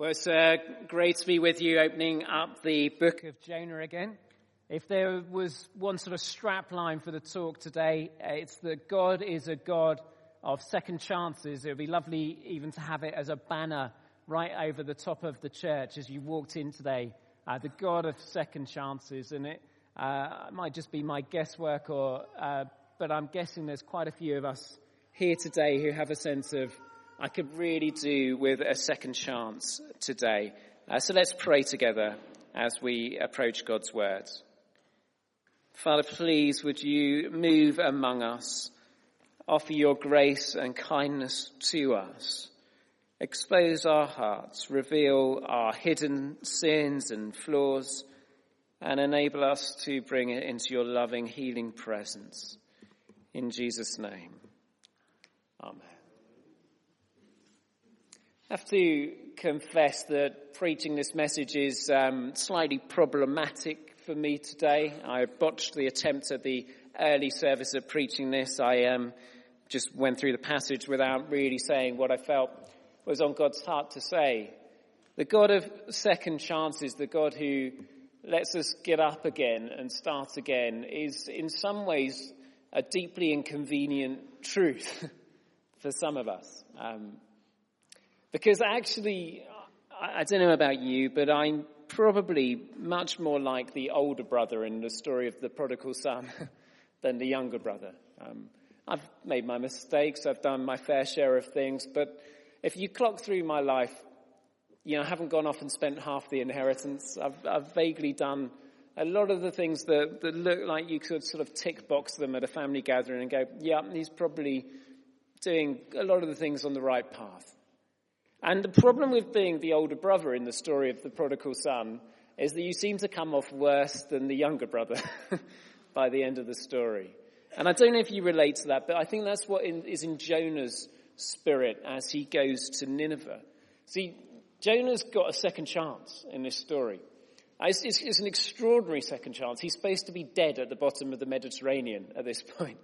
Well, it's uh, great to be with you opening up the book of Jonah again. If there was one sort of strap line for the talk today, it's that God is a God of second chances. It would be lovely even to have it as a banner right over the top of the church as you walked in today. Uh, the God of second chances. And it uh, might just be my guesswork, or, uh, but I'm guessing there's quite a few of us here today who have a sense of I could really do with a second chance today. Uh, so let's pray together as we approach God's word. Father, please would you move among us, offer your grace and kindness to us, expose our hearts, reveal our hidden sins and flaws, and enable us to bring it into your loving, healing presence. In Jesus' name. Amen. I have to confess that preaching this message is um, slightly problematic for me today. I botched the attempt at the early service of preaching this. I um, just went through the passage without really saying what I felt was on God's heart to say. The God of second chances, the God who lets us get up again and start again, is in some ways a deeply inconvenient truth for some of us. Um, because actually, I don't know about you, but I'm probably much more like the older brother in the story of the prodigal son than the younger brother. Um, I've made my mistakes, I've done my fair share of things, but if you clock through my life, you know, I haven't gone off and spent half the inheritance. I've, I've vaguely done a lot of the things that, that look like you could sort of tick box them at a family gathering and go, yeah, he's probably doing a lot of the things on the right path. And the problem with being the older brother in the story of the prodigal son is that you seem to come off worse than the younger brother by the end of the story. And I don't know if you relate to that, but I think that's what is in Jonah's spirit as he goes to Nineveh. See, Jonah's got a second chance in this story. Uh, it's, it's, it's, an extraordinary second chance. He's supposed to be dead at the bottom of the Mediterranean at this point.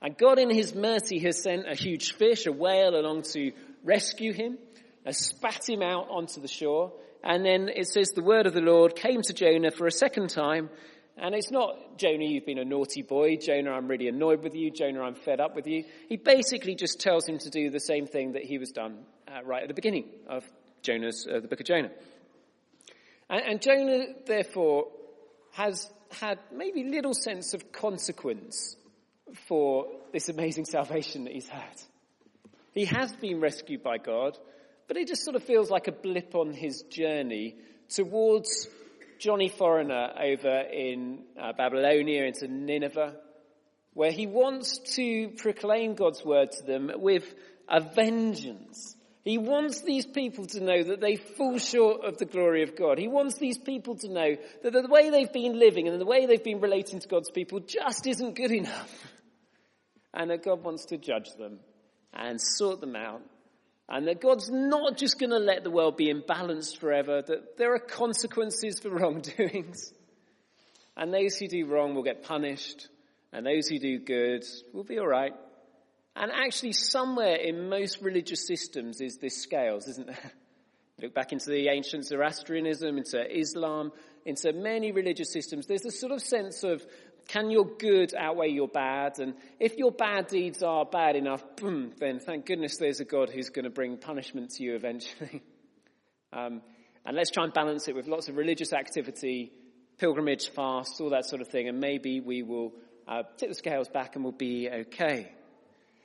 And God in his mercy has sent a huge fish, a whale, along to rescue him spat him out onto the shore. And then it says the word of the Lord came to Jonah for a second time. And it's not, Jonah, you've been a naughty boy. Jonah, I'm really annoyed with you. Jonah, I'm fed up with you. He basically just tells him to do the same thing that he was done uh, right at the beginning of Jonah's, uh, the book of Jonah. And, and Jonah, therefore, has had maybe little sense of consequence for this amazing salvation that he's had. He has been rescued by God, but it just sort of feels like a blip on his journey towards Johnny Foreigner over in uh, Babylonia into Nineveh, where he wants to proclaim God's word to them with a vengeance. He wants these people to know that they fall short of the glory of God. He wants these people to know that the way they've been living and the way they've been relating to God's people just isn't good enough. And that God wants to judge them and sort them out and that God's not just going to let the world be imbalanced forever, that there are consequences for wrongdoings. And those who do wrong will get punished, and those who do good will be alright. And actually, somewhere in most religious systems is this scales, isn't there? Look back into the ancient Zoroastrianism, into Islam, into many religious systems. There's a sort of sense of can your good outweigh your bad? And if your bad deeds are bad enough, boom, then thank goodness there's a God who's going to bring punishment to you eventually. um, and let's try and balance it with lots of religious activity, pilgrimage, fasts, all that sort of thing, and maybe we will uh, tip the scales back and we'll be okay.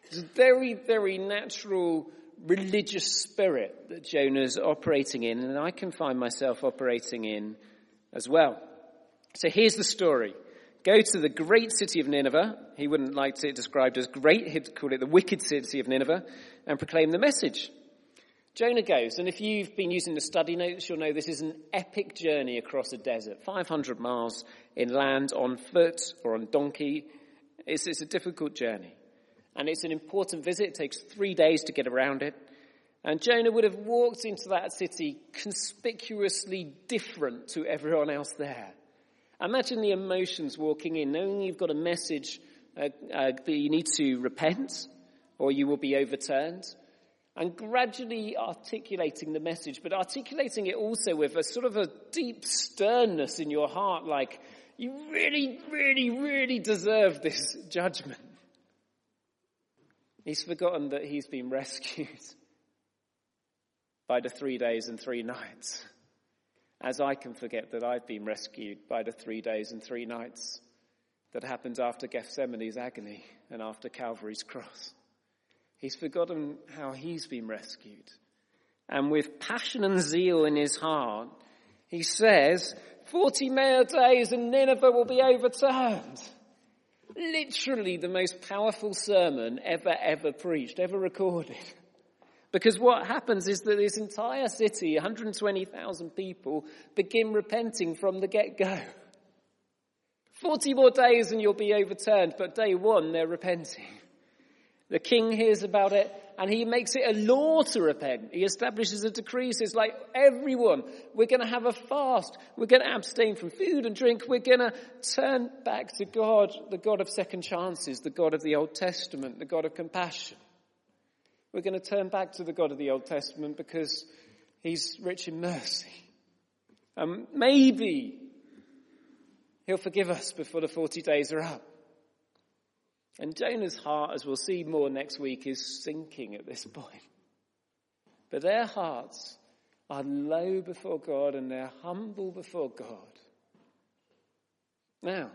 It's a very, very natural religious spirit that Jonah's operating in, and I can find myself operating in as well. So here's the story. Go to the great city of Nineveh. He wouldn't like to it described as great. He'd call it the wicked city of Nineveh and proclaim the message. Jonah goes, and if you've been using the study notes, you'll know this is an epic journey across a desert, 500 miles inland on foot or on donkey. It's, it's a difficult journey. And it's an important visit. It takes three days to get around it. And Jonah would have walked into that city conspicuously different to everyone else there. Imagine the emotions walking in, knowing you've got a message uh, uh, that you need to repent or you will be overturned. and gradually articulating the message, but articulating it also with a sort of a deep sternness in your heart, like, you really, really, really deserve this judgment. He's forgotten that he's been rescued by the three days and three nights, as I can forget that I've been rescued by the three days and three nights that happened after Gethsemane's agony and after Calvary's cross. He's forgotten how he's been rescued. And with passion and zeal in his heart, he says, 40 more days and Nineveh will be overturned. Literally the most powerful sermon ever, ever preached, ever recorded. Because what happens is that this entire city, 120,000 people, begin repenting from the get-go. 40 more days and you'll be overturned, but day one they're repenting. The king hears about it and he makes it a law to repent. He establishes a decree, says like everyone, we're going to have a fast. We're going to abstain from food and drink. We're going to turn back to God, the God of second chances, the God of the Old Testament, the God of compassion. We're going to turn back to the God of the Old Testament because he's rich in mercy. And maybe he'll forgive us before the 40 days are up. And Jonah's heart, as we'll see more next week, is sinking at this point. But their hearts are low before God and they're humble before God. Now,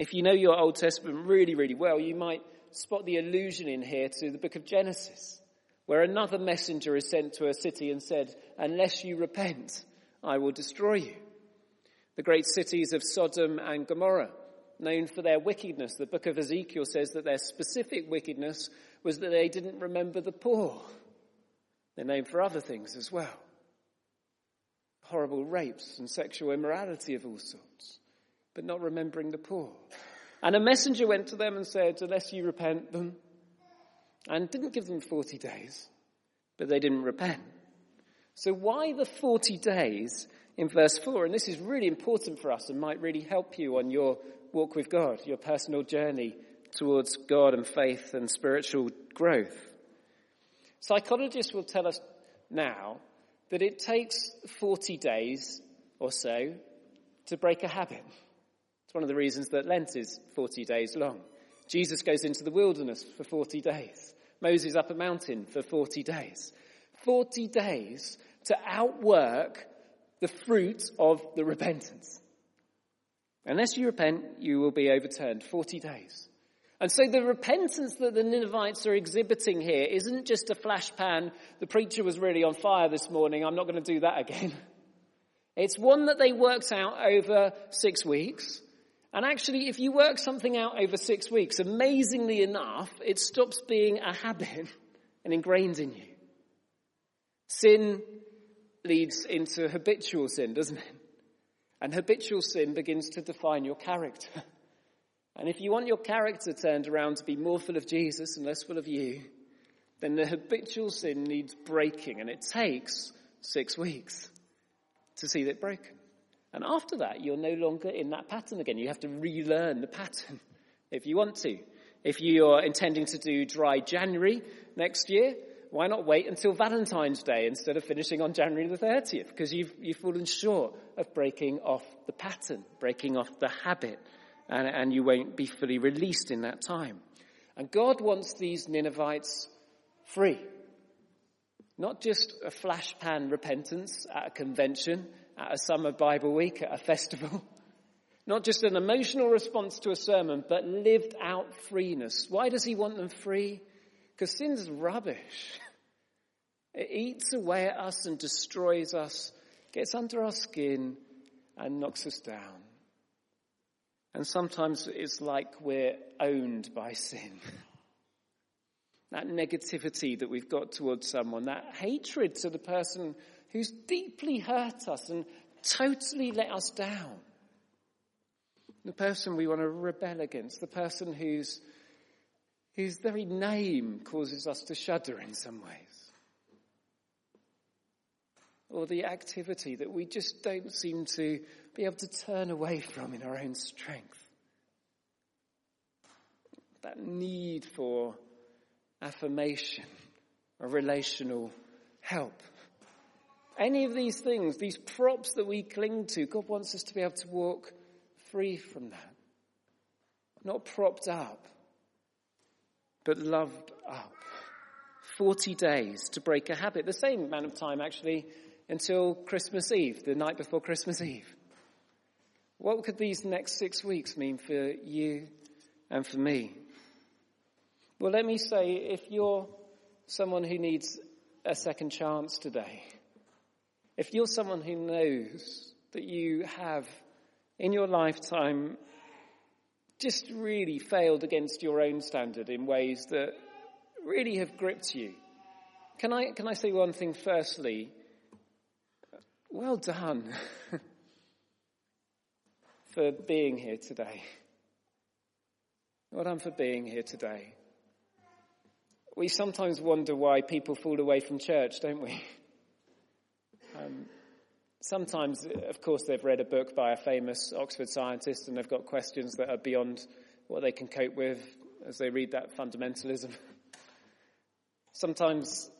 if you know your Old Testament really, really well, you might spot the allusion in here to the book of Genesis, where another messenger is sent to a city and said, unless you repent, I will destroy you. The great cities of Sodom and Gomorrah known for their wickedness. The book of Ezekiel says that their specific wickedness was that they didn't remember the poor. They're known for other things as well. Horrible rapes and sexual immorality of all sorts, but not remembering the poor. And a messenger went to them and said, unless you repent them, and didn't give them 40 days, but they didn't repent. So why the 40 days in verse 4? And this is really important for us and might really help you on your walk with God, your personal journey towards God and faith and spiritual growth. Psychologists will tell us now that it takes 40 days or so to break a habit. It's one of the reasons that Lent is 40 days long. Jesus goes into the wilderness for 40 days. Moses up a mountain for 40 days. 40 days to outwork the fruit of the repentance. Unless you repent, you will be overturned 40 days. And so the repentance that the Ninevites are exhibiting here isn't just a flash pan. The preacher was really on fire this morning. I'm not going to do that again. It's one that they worked out over six weeks. And actually, if you work something out over six weeks, amazingly enough, it stops being a habit and ingrained in you. Sin leads into habitual sin, doesn't it? And habitual sin begins to define your character. And if you want your character turned around to be more full of Jesus and less full of you, then the habitual sin needs breaking. And it takes six weeks to see that broken. And after that, you're no longer in that pattern again. You have to relearn the pattern if you want to. If you're intending to do dry January next year, why not wait until Valentine's Day instead of finishing on January the 30th? Because you've, you've fallen short of breaking off the pattern, breaking off the habit, and, and you won't be fully released in that time. And God wants these Ninevites free. Not just a flash pan repentance at a convention, at a summer Bible week, at a festival. Not just an emotional response to a sermon, but lived out freeness. Why does he want them free? Because sin's rubbish. It eats away at us and destroys us, gets under our skin and knocks us down. And sometimes it's like we're owned by sin. That negativity that we've got towards someone, that hatred to the person who's deeply hurt us and totally let us down. The person we want to rebel against, the person whose, whose very name causes us to shudder in some ways or the activity that we just don't seem to be able to turn away from in our own strength. That need for affirmation a relational help. Any of these things, these props that we cling to, God wants us to be able to walk free from that. Not propped up, but loved up. 40 days to break a habit. The same amount of time actually until Christmas Eve, the night before Christmas Eve. What could these next six weeks mean for you and for me? Well, let me say, if you're someone who needs a second chance today, if you're someone who knows that you have in your lifetime just really failed against your own standard in ways that really have gripped you, can I, can I say one thing firstly? Well done for being here today. Well done for being here today. We sometimes wonder why people fall away from church, don't we? Um, sometimes, of course, they've read a book by a famous Oxford scientist and they've got questions that are beyond what they can cope with as they read that fundamentalism. Sometimes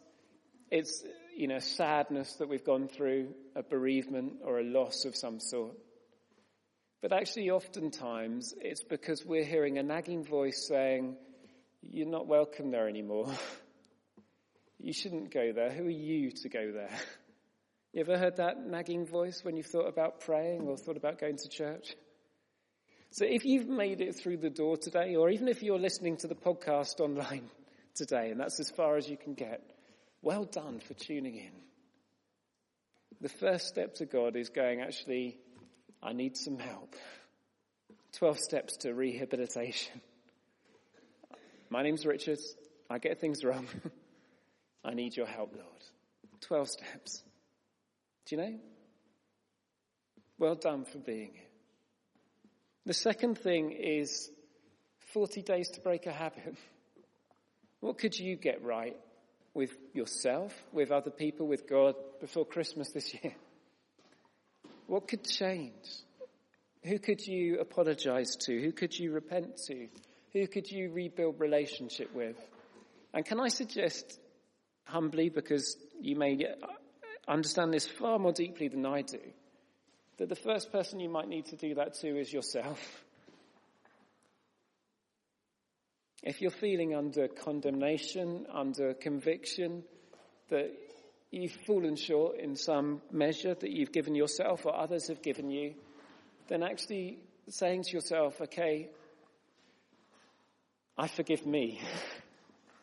it's, you know, sadness that we've gone through, a bereavement or a loss of some sort. But actually, oftentimes, it's because we're hearing a nagging voice saying, You're not welcome there anymore. you shouldn't go there. Who are you to go there? You ever heard that nagging voice when you've thought about praying or thought about going to church? So if you've made it through the door today, or even if you're listening to the podcast online today, and that's as far as you can get, well done for tuning in. The first step to God is going, actually, I need some help. 12 steps to rehabilitation. My name's Richard. I get things wrong. I need your help, Lord. 12 steps. Do you know? Well done for being here. The second thing is 40 days to break a habit. What could you get right with yourself, with other people, with God before Christmas this year? What could change? Who could you apologize to? Who could you repent to? Who could you rebuild relationship with? And can I suggest humbly, because you may understand this far more deeply than I do, that the first person you might need to do that to is yourself. If you're feeling under condemnation, under conviction, that you've fallen short in some measure that you've given yourself or others have given you, then actually saying to yourself, okay, I forgive me,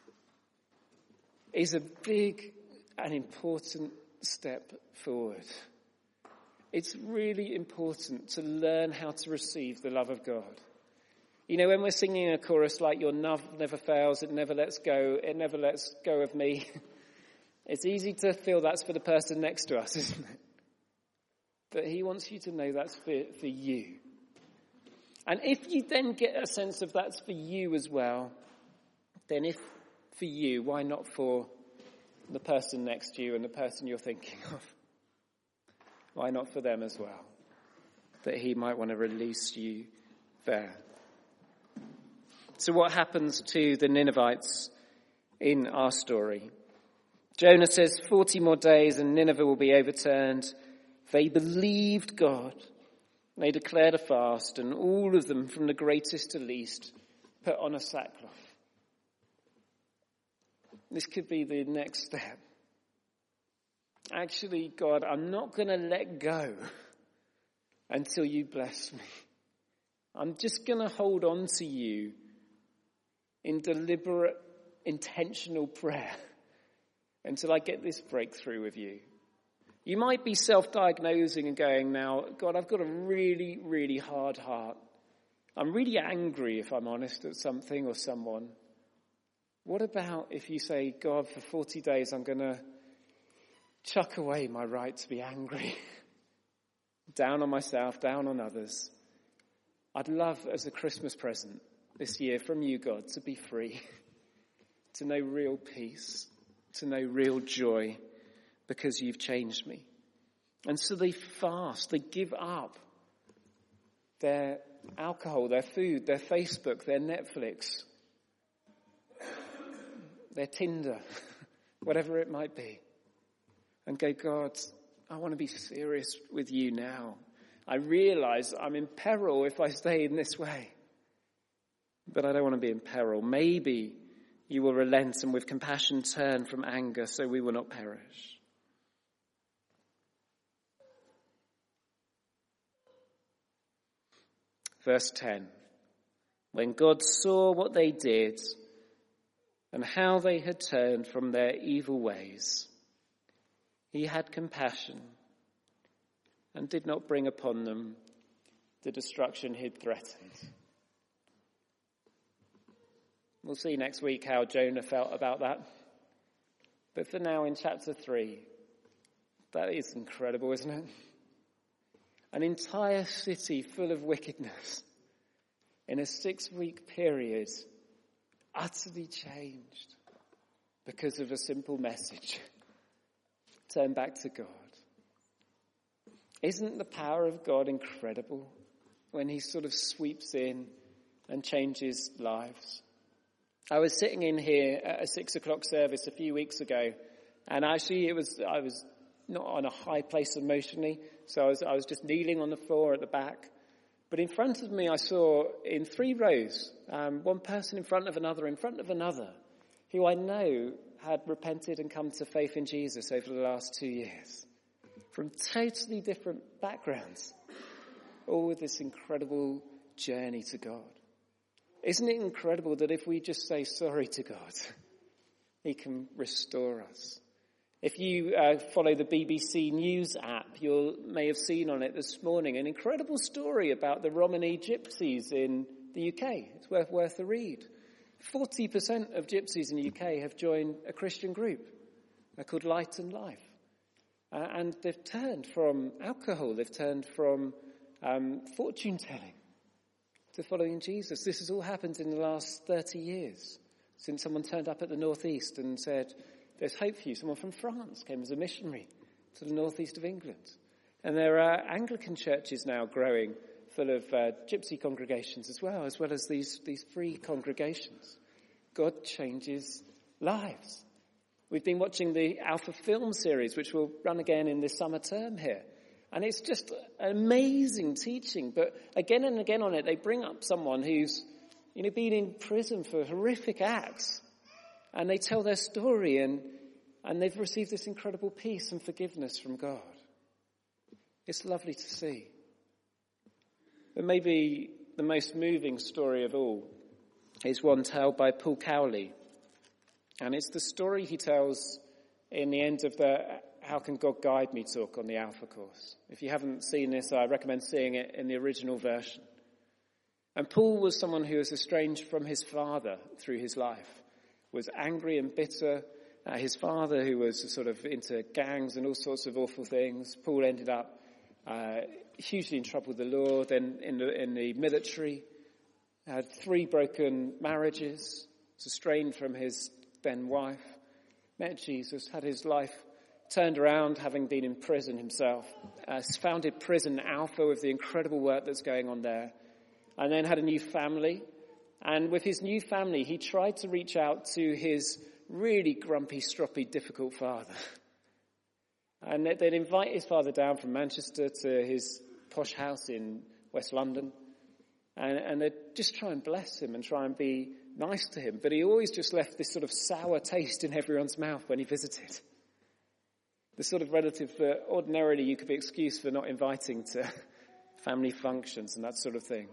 is a big and important step forward. It's really important to learn how to receive the love of God. You know, when we're singing a chorus like Your love never fails, it never lets go, it never lets go of me, it's easy to feel that's for the person next to us, isn't it? But he wants you to know that's for, for you. And if you then get a sense of that's for you as well, then if for you, why not for the person next to you and the person you're thinking of? Why not for them as well? That he might want to release you there. So what happens to the Ninevites in our story? Jonah says 40 more days and Nineveh will be overturned. They believed God. They declared a fast and all of them from the greatest to least put on a sackcloth. This could be the next step. Actually, God, I'm not going to let go until you bless me. I'm just going to hold on to you in deliberate, intentional prayer until I get this breakthrough with you. You might be self-diagnosing and going now, God, I've got a really, really hard heart. I'm really angry, if I'm honest, at something or someone. What about if you say, God, for 40 days I'm going to chuck away my right to be angry, down on myself, down on others? I'd love as a Christmas present this year from you, God, to be free, to know real peace, to know real joy because you've changed me. And so they fast, they give up their alcohol, their food, their Facebook, their Netflix, their Tinder, whatever it might be, and go, God, I want to be serious with you now. I realize I'm in peril if I stay in this way. But I don't want to be in peril. Maybe you will relent and with compassion turn from anger so we will not perish. Verse 10 When God saw what they did and how they had turned from their evil ways, he had compassion and did not bring upon them the destruction he'd threatened. We'll see next week how Jonah felt about that. But for now, in chapter 3, that is incredible, isn't it? An entire city full of wickedness in a six week period utterly changed because of a simple message. Turn back to God. Isn't the power of God incredible when he sort of sweeps in and changes lives? I was sitting in here at a six o'clock service a few weeks ago and actually it was, I was not on a high place emotionally, so I was, I was just kneeling on the floor at the back. But in front of me, I saw in three rows, um, one person in front of another, in front of another, who I know had repented and come to faith in Jesus over the last two years from totally different backgrounds, all with this incredible journey to God. Isn't it incredible that if we just say sorry to God, He can restore us? If you uh, follow the BBC News app, you may have seen on it this morning an incredible story about the Romani gypsies in the UK. It's worth, worth a read. 40% of gypsies in the UK have joined a Christian group. Called Light and Life. Uh, and they've turned from alcohol, they've turned from um, fortune telling to following Jesus. This has all happened in the last 30 years since someone turned up at the northeast and said, There's hope for you. Someone from France came as a missionary to the northeast of England. And there are Anglican churches now growing full of uh, gypsy congregations as well, as well as these, these free congregations. God changes lives. We've been watching the Alpha film series, which will run again in this summer term here. And it's just amazing teaching. But again and again on it, they bring up someone who's, you know, been in prison for horrific acts. And they tell their story and, and they've received this incredible peace and forgiveness from God. It's lovely to see. But maybe the most moving story of all is one told by Paul Cowley, and it's the story he tells in the end of the How Can God Guide Me talk on the Alpha course. If you haven't seen this, I recommend seeing it in the original version. And Paul was someone who was estranged from his father through his life, was angry and bitter. Uh, his father, who was sort of into gangs and all sorts of awful things, Paul ended up uh, hugely in trouble with the law, then in the, in the military, had three broken marriages, estranged from his then wife, met Jesus, had his life turned around having been in prison himself, uh, founded Prison Alpha with the incredible work that's going on there, and then had a new family. And with his new family, he tried to reach out to his really grumpy, stroppy, difficult father. And they'd invite his father down from Manchester to his posh house in West London. And, and they'd just try and bless him and try and be nice to him, but he always just left this sort of sour taste in everyone's mouth when he visited. The sort of relative that ordinarily you could be excused for not inviting to family functions and that sort of thing.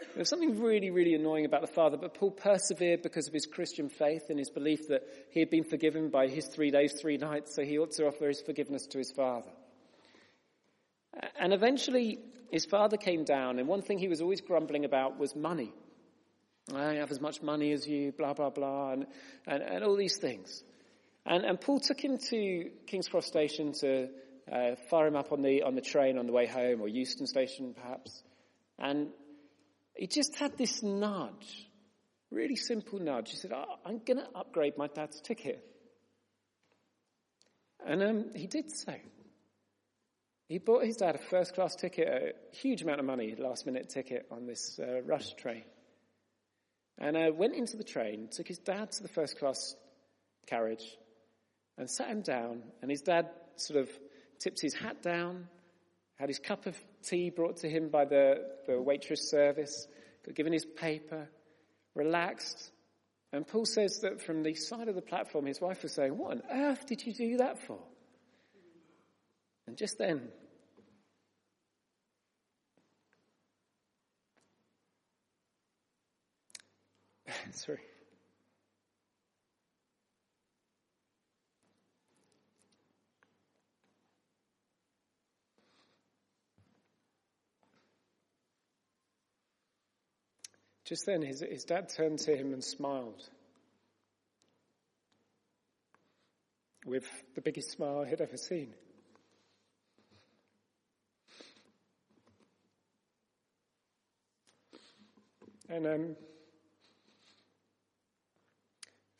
There was something really, really annoying about the father, but Paul persevered because of his Christian faith and his belief that he had been forgiven by his three days, three nights, so he ought to offer his forgiveness to his father. And eventually, his father came down, and one thing he was always grumbling about was money. I don't have as much money as you, blah, blah, blah, and, and, and all these things. And, and Paul took him to King's Cross Station to uh, fire him up on the, on the train on the way home, or Euston Station perhaps. And he just had this nudge, really simple nudge. He said, oh, I'm going to upgrade my dad's ticket. And um, he did so. He bought his dad a first class ticket, a huge amount of money, last minute ticket on this uh, rush train. And uh, went into the train, took his dad to the first class carriage, and sat him down. And his dad sort of tipped his hat down, had his cup of tea brought to him by the, the waitress service, got given his paper, relaxed. And Paul says that from the side of the platform, his wife was saying, What on earth did you do that for? And just then, sorry. Just then, his, his dad turned to him and smiled. With the biggest smile he'd ever seen. And um,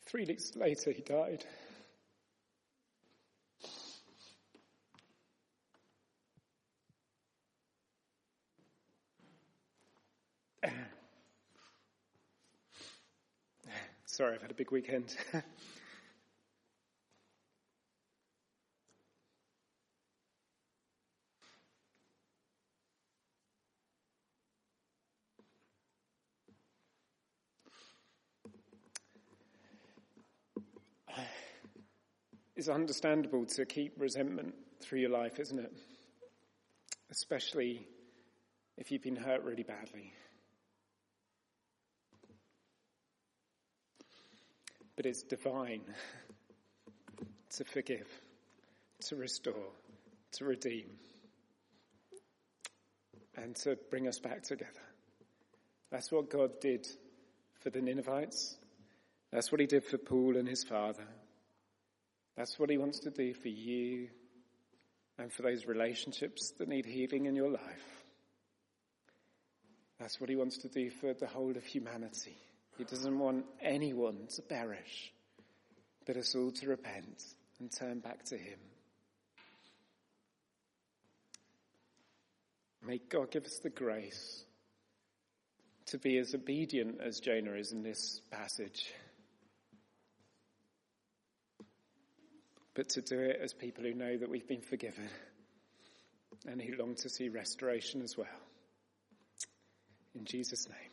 three weeks later, he died. Sorry, I've had a big weekend. it's understandable to keep resentment through your life, isn't it? Especially if you've been hurt really badly. But it's divine to forgive, to restore, to redeem, and to bring us back together. That's what God did for the Ninevites. That's what he did for Paul and his father. That's what he wants to do for you and for those relationships that need healing in your life. That's what he wants to do for the whole of humanity. He doesn't want anyone to perish, but us all to repent and turn back to him. May God give us the grace to be as obedient as Jonah is in this passage. but to do it as people who know that we've been forgiven and who long to see restoration as well. In Jesus' name.